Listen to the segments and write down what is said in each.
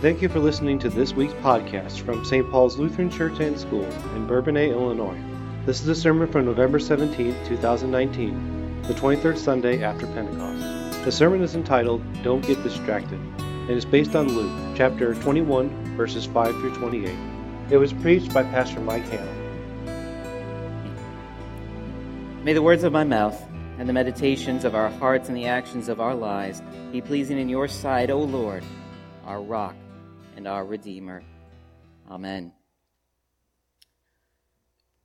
thank you for listening to this week's podcast from St. Paul's Lutheran Church and School in Bourbonnais, Illinois. This is a sermon from November 17, 2019, the 23rd Sunday after Pentecost. The sermon is entitled Don't Get Distracted and is based on Luke chapter 21, verses 5 through 28. It was preached by Pastor Mike Hannah. May the words of my mouth and the meditations of our hearts and the actions of our lives be pleasing in your sight, O Lord, our rock and our Redeemer. Amen.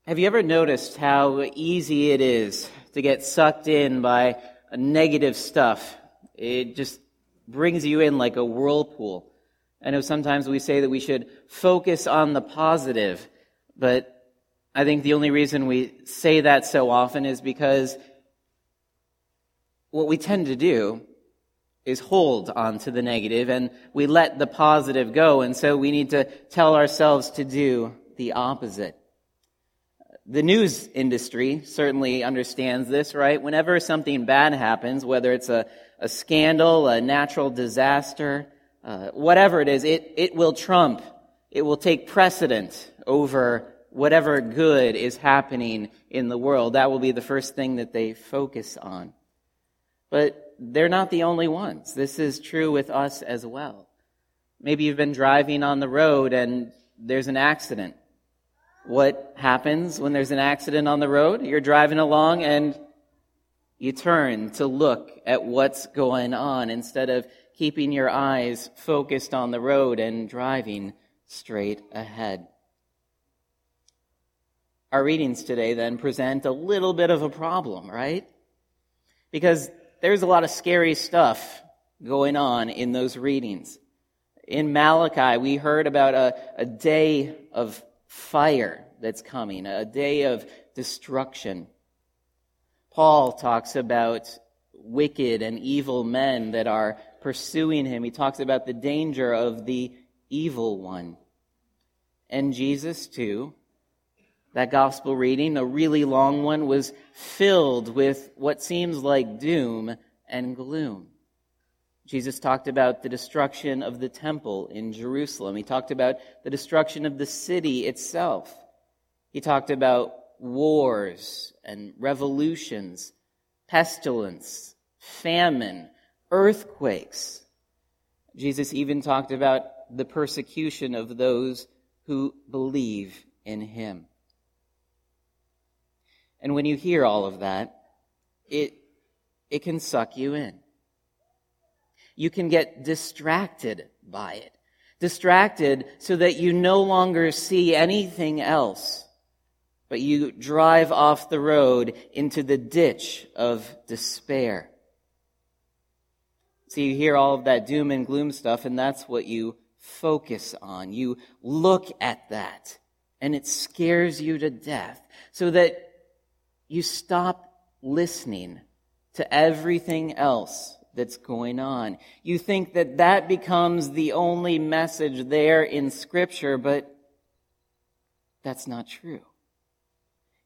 Have you ever noticed how easy it is to get sucked in by negative stuff? It just brings you in like a whirlpool. I know sometimes we say that we should focus on the positive, but I think the only reason we say that so often is because what we tend to do is hold on to the negative and we let the positive go. And so we need to tell ourselves to do the opposite. The news industry certainly understands this, right? Whenever something bad happens, whether it's a, a scandal, a natural disaster, uh, whatever it is, it, it will trump, it will take precedent over whatever good is happening in the world. That will be the first thing that they focus on. But they're not the only ones. This is true with us as well. Maybe you've been driving on the road and there's an accident. What happens when there's an accident on the road? You're driving along and you turn to look at what's going on instead of keeping your eyes focused on the road and driving straight ahead. Our readings today then present a little bit of a problem, right? Because there's a lot of scary stuff going on in those readings. In Malachi, we heard about a, a day of fire that's coming, a day of destruction. Paul talks about wicked and evil men that are pursuing him. He talks about the danger of the evil one. And Jesus, too, that gospel reading, a really long one, was filled with what seems like doom and gloom. Jesus talked about the destruction of the temple in Jerusalem. He talked about the destruction of the city itself. He talked about wars and revolutions, pestilence, famine, earthquakes. Jesus even talked about the persecution of those who believe in him. And when you hear all of that, it, it can suck you in. You can get distracted by it. Distracted so that you no longer see anything else, but you drive off the road into the ditch of despair. So you hear all of that doom and gloom stuff, and that's what you focus on. You look at that, and it scares you to death so that you stop listening to everything else that's going on. You think that that becomes the only message there in Scripture, but that's not true.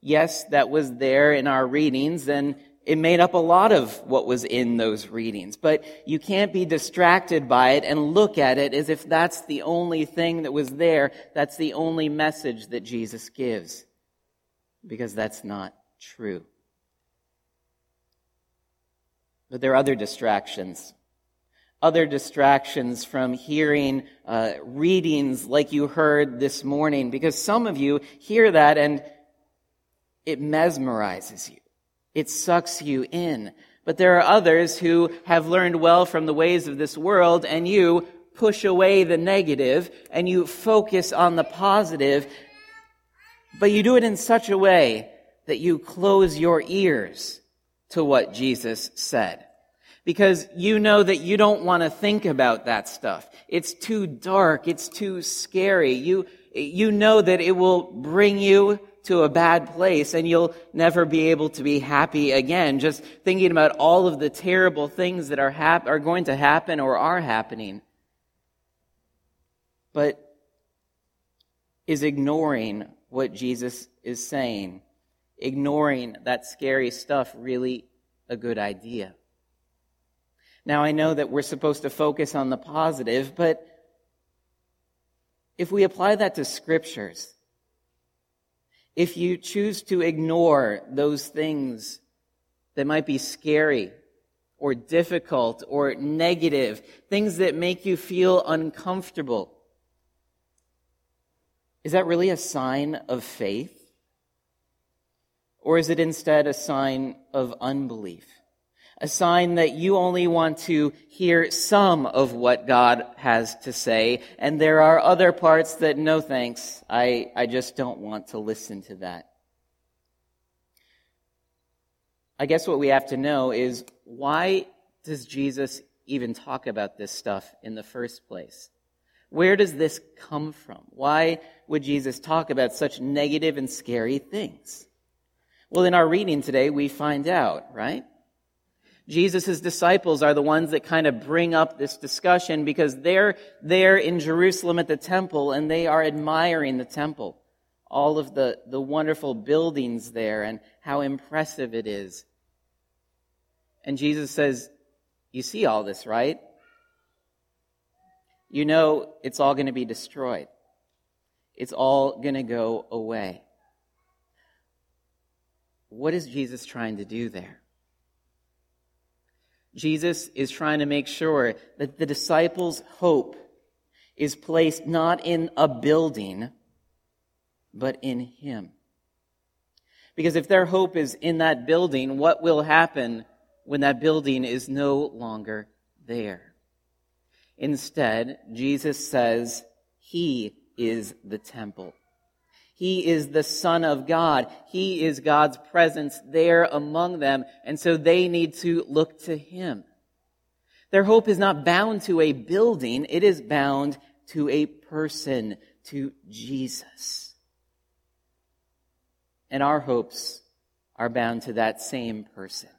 Yes, that was there in our readings, and it made up a lot of what was in those readings, but you can't be distracted by it and look at it as if that's the only thing that was there, that's the only message that Jesus gives. Because that's not true. But there are other distractions. Other distractions from hearing uh, readings like you heard this morning, because some of you hear that and it mesmerizes you. It sucks you in. But there are others who have learned well from the ways of this world and you push away the negative and you focus on the positive, but you do it in such a way that you close your ears to what Jesus said. Because you know that you don't want to think about that stuff. It's too dark. It's too scary. You, you know that it will bring you to a bad place and you'll never be able to be happy again. Just thinking about all of the terrible things that are hap- are going to happen or are happening. But is ignoring what Jesus is saying ignoring that scary stuff really a good idea? Now, I know that we're supposed to focus on the positive, but if we apply that to scriptures, if you choose to ignore those things that might be scary or difficult or negative, things that make you feel uncomfortable, is that really a sign of faith? Or is it instead a sign of unbelief? A sign that you only want to hear some of what God has to say, and there are other parts that no thanks, I, I just don't want to listen to that. I guess what we have to know is why does Jesus even talk about this stuff in the first place? Where does this come from? Why would Jesus talk about such negative and scary things? Well, in our reading today, we find out, right? Jesus' disciples are the ones that kind of bring up this discussion because they're there in Jerusalem at the temple and they are admiring the temple. All of the, the wonderful buildings there and how impressive it is. And Jesus says, You see all this, right? You know it's all going to be destroyed. It's all going to go away. What is Jesus trying to do there? Jesus is trying to make sure that the disciples' hope is placed not in a building, but in Him. Because if their hope is in that building, what will happen when that building is no longer there? Instead, Jesus says, He is the temple. He is the Son of God. He is God's presence there among them. And so they need to look to Him. Their hope is not bound to a building. It is bound to a person, to Jesus. And our hopes are bound to that same person.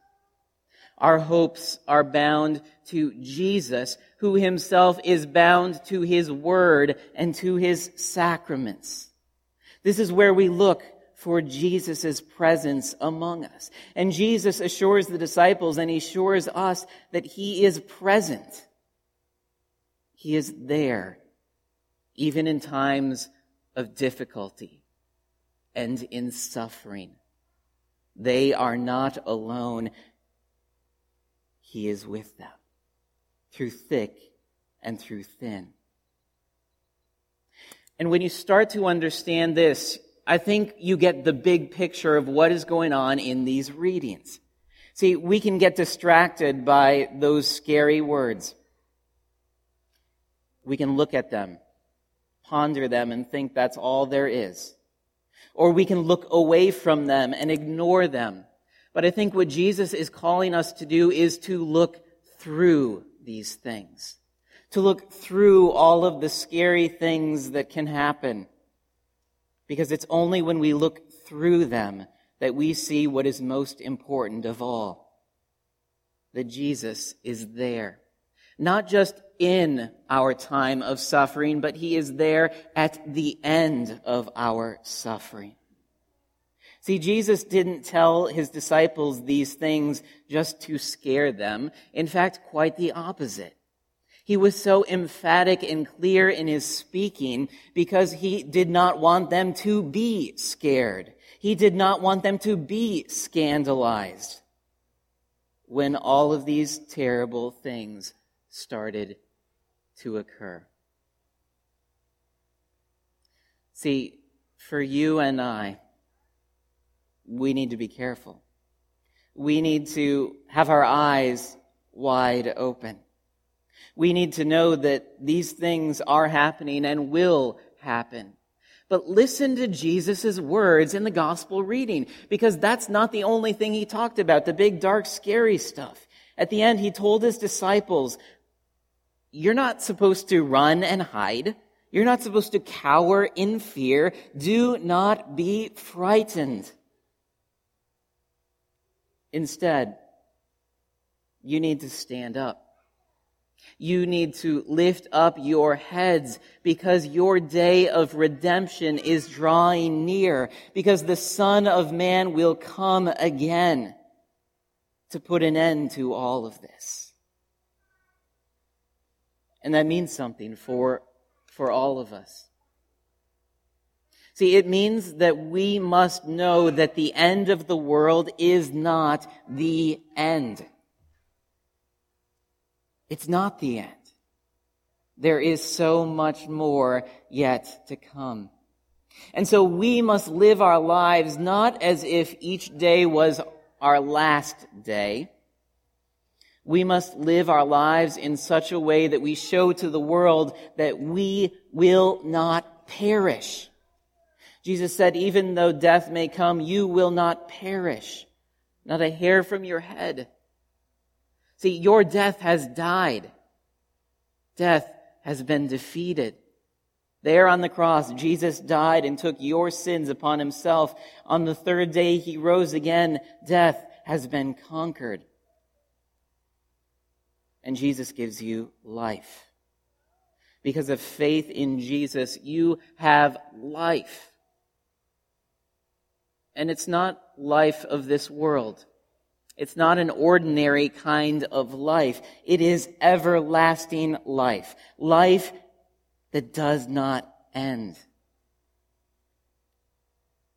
Our hopes are bound to Jesus, who himself is bound to his word and to his sacraments. This is where we look for Jesus' presence among us. And Jesus assures the disciples and he assures us that he is present. He is there, even in times of difficulty and in suffering. They are not alone. He is with them through thick and through thin. And when you start to understand this, I think you get the big picture of what is going on in these readings. See, we can get distracted by those scary words. We can look at them, ponder them, and think that's all there is. Or we can look away from them and ignore them. But I think what Jesus is calling us to do is to look through these things to look through all of the scary things that can happen. Because it's only when we look through them that we see what is most important of all. That Jesus is there. Not just in our time of suffering, but He is there at the end of our suffering. See, Jesus didn't tell His disciples these things just to scare them. In fact, quite the opposite. He was so emphatic and clear in his speaking because he did not want them to be scared. He did not want them to be scandalized when all of these terrible things started to occur. See, for you and I, we need to be careful. We need to have our eyes wide open. We need to know that these things are happening and will happen. But listen to Jesus' words in the gospel reading, because that's not the only thing he talked about, the big, dark, scary stuff. At the end, he told his disciples, you're not supposed to run and hide. You're not supposed to cower in fear. Do not be frightened. Instead, you need to stand up. You need to lift up your heads because your day of redemption is drawing near, because the Son of Man will come again to put an end to all of this. And that means something for, for all of us. See, it means that we must know that the end of the world is not the end. It's not the end. There is so much more yet to come. And so we must live our lives not as if each day was our last day. We must live our lives in such a way that we show to the world that we will not perish. Jesus said, even though death may come, you will not perish. Not a hair from your head. See, your death has died. Death has been defeated. There on the cross, Jesus died and took your sins upon himself. On the third day, he rose again. Death has been conquered. And Jesus gives you life. Because of faith in Jesus, you have life. And it's not life of this world. It's not an ordinary kind of life. It is everlasting life. Life that does not end.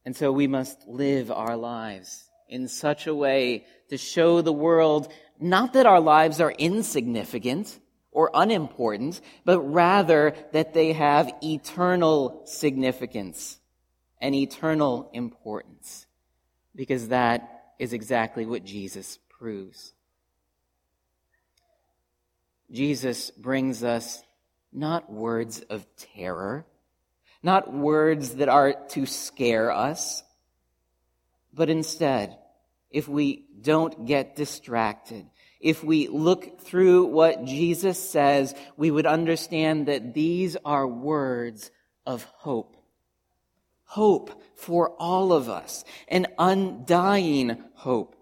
And so we must live our lives in such a way to show the world not that our lives are insignificant or unimportant, but rather that they have eternal significance and eternal importance. Because that is exactly what Jesus proves. Jesus brings us not words of terror, not words that are to scare us, but instead, if we don't get distracted, if we look through what Jesus says, we would understand that these are words of hope. Hope for all of us, an undying hope.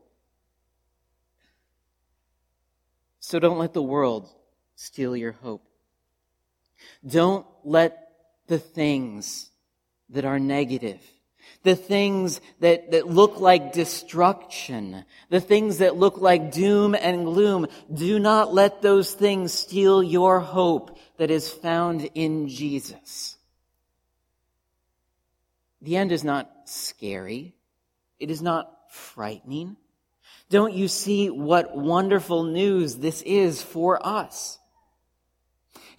So don't let the world steal your hope. Don't let the things that are negative, the things that, that look like destruction, the things that look like doom and gloom, do not let those things steal your hope that is found in Jesus. The end is not scary. It is not frightening. Don't you see what wonderful news this is for us?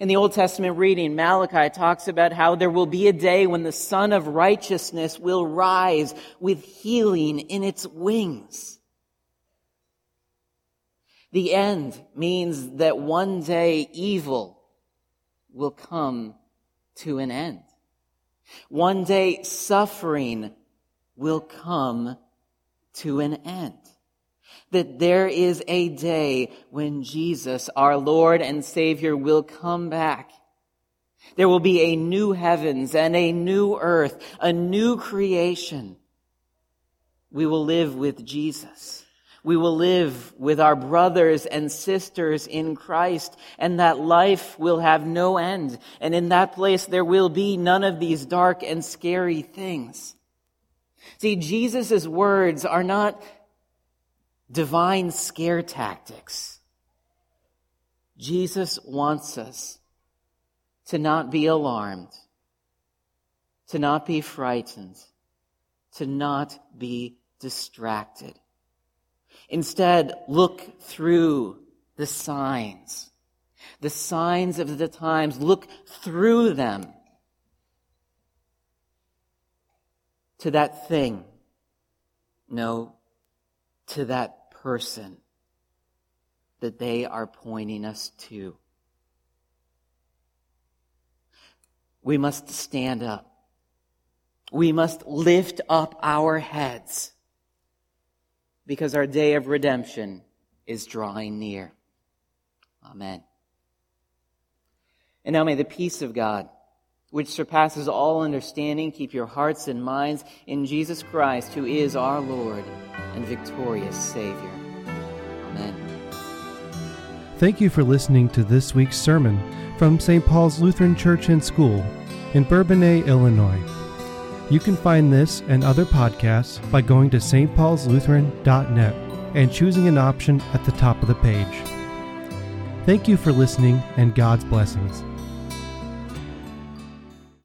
In the Old Testament reading, Malachi talks about how there will be a day when the Sun of Righteousness will rise with healing in its wings. The end means that one day evil will come to an end. One day suffering will come to an end that there is a day when Jesus, our Lord and Savior, will come back. There will be a new heavens and a new earth, a new creation. We will live with Jesus. We will live with our brothers and sisters in Christ, and that life will have no end. And in that place, there will be none of these dark and scary things. See, Jesus' words are not divine scare tactics. Jesus wants us to not be alarmed, to not be frightened, to not be distracted. Instead, look through the signs, the signs of the times. Look through them to that thing. No, to that person that they are pointing us to. We must stand up. We must lift up our heads because our day of redemption is drawing near. Amen. And now may the peace of God which surpasses all understanding, keep your hearts and minds in Jesus Christ, who is our Lord and victorious Savior. Amen. Thank you for listening to this week's sermon from St. Paul's Lutheran Church and School in Bourbonnais, Illinois. You can find this and other podcasts by going to stpaulslutheran.net and choosing an option at the top of the page. Thank you for listening and God's blessings.